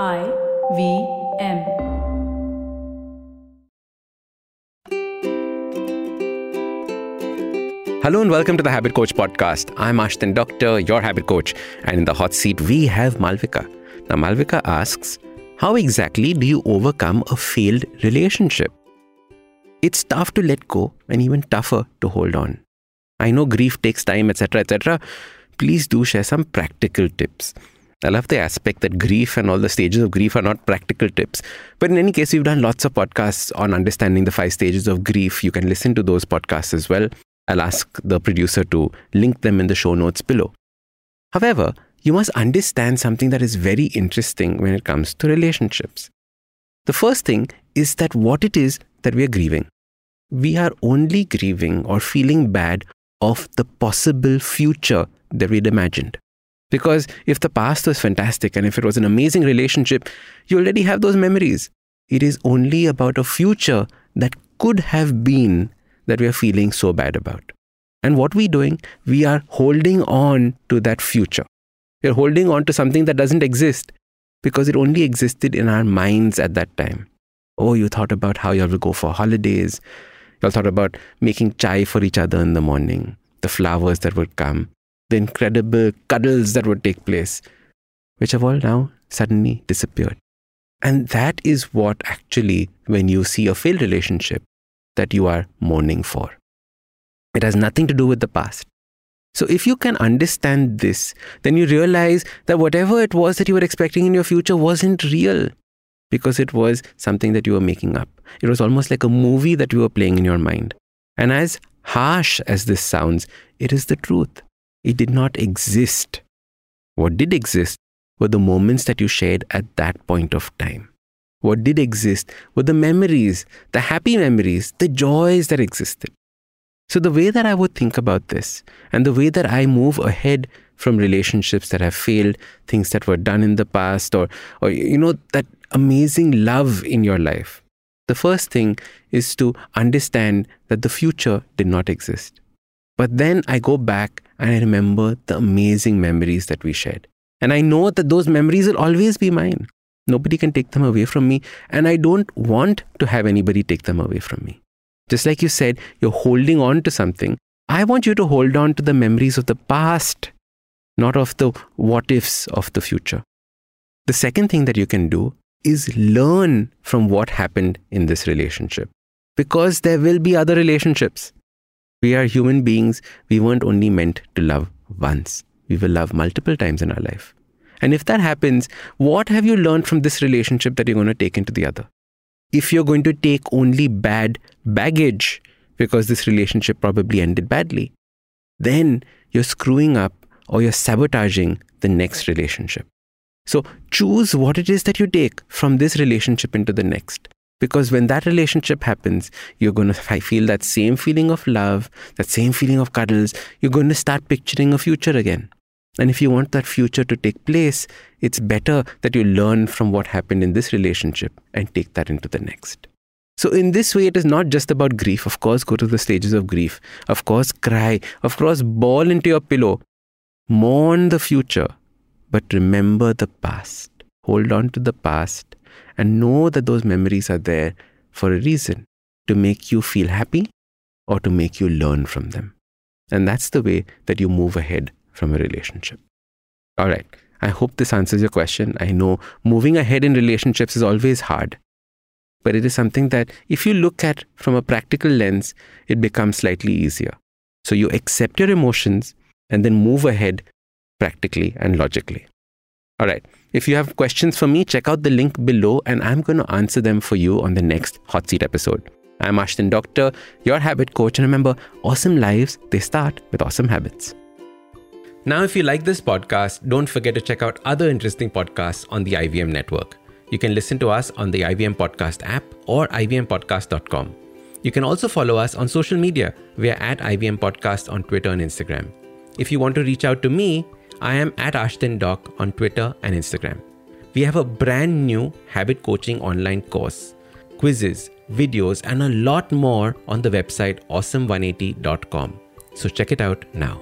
I V M. Hello and welcome to the Habit Coach podcast. I'm Ashdin Doctor, your habit coach, and in the hot seat we have Malavika. Now, Malavika asks, How exactly do you overcome a failed relationship? It's tough to let go and even tougher to hold on. I know grief takes time, etc., etc. Please do share some practical tips. I love the aspect that grief and all the stages of grief are not practical tips. But in any case, we've done lots of podcasts on understanding the five stages of grief. You can listen to those podcasts as well. I'll ask the producer to link them in the show notes below. However, you must understand something that is very interesting when it comes to relationships. The first thing is that what it is that we are grieving. We are only grieving or feeling bad of the possible future that we'd imagined. Because if the past was fantastic and if it was an amazing relationship, you already have those memories. It is only about a future that could have been that we are feeling so bad about. And what we're doing, we are holding on to that future. We're holding on to something that doesn't exist because it only existed in our minds at that time. Oh, you thought about how you will go for holidays. You thought about making chai for each other in the morning, the flowers that would come, the incredible cuddles that would take place, which have all now suddenly disappeared. And that is what actually, when you see a failed relationship, that you are mourning for. It has nothing to do with the past. So, if you can understand this, then you realize that whatever it was that you were expecting in your future wasn't real because it was something that you were making up. It was almost like a movie that you were playing in your mind. And as harsh as this sounds, it is the truth. It did not exist. What did exist were the moments that you shared at that point of time. What did exist were the memories, the happy memories, the joys that existed. So, the way that I would think about this and the way that I move ahead from relationships that have failed, things that were done in the past, or, or you know, that amazing love in your life, the first thing is to understand that the future did not exist. But then I go back and I remember the amazing memories that we shared. And I know that those memories will always be mine. Nobody can take them away from me. And I don't want to have anybody take them away from me. Just like you said, you're holding on to something. I want you to hold on to the memories of the past, not of the what ifs of the future. The second thing that you can do is learn from what happened in this relationship because there will be other relationships. We are human beings. We weren't only meant to love once, we will love multiple times in our life. And if that happens, what have you learned from this relationship that you're going to take into the other? If you're going to take only bad baggage because this relationship probably ended badly, then you're screwing up or you're sabotaging the next relationship. So choose what it is that you take from this relationship into the next. Because when that relationship happens, you're going to feel that same feeling of love, that same feeling of cuddles. You're going to start picturing a future again. And if you want that future to take place, it's better that you learn from what happened in this relationship and take that into the next. So, in this way, it is not just about grief. Of course, go to the stages of grief. Of course, cry. Of course, bawl into your pillow. Mourn the future, but remember the past. Hold on to the past and know that those memories are there for a reason to make you feel happy or to make you learn from them. And that's the way that you move ahead from a relationship. All right. I hope this answers your question. I know moving ahead in relationships is always hard, but it is something that if you look at from a practical lens, it becomes slightly easier. So you accept your emotions and then move ahead practically and logically. All right. If you have questions for me, check out the link below and I'm going to answer them for you on the next Hot Seat episode. I'm Ashdin Doctor, your habit coach. And remember, awesome lives, they start with awesome habits. Now, if you like this podcast, don't forget to check out other interesting podcasts on the IVM network. You can listen to us on the IVM Podcast app or ivmpodcast.com. You can also follow us on social media. We are at IVM Podcast on Twitter and Instagram. If you want to reach out to me, I am at Ashdin Doc on Twitter and Instagram. We have a brand new habit coaching online course, quizzes, videos, and a lot more on the website awesome180.com. So check it out now.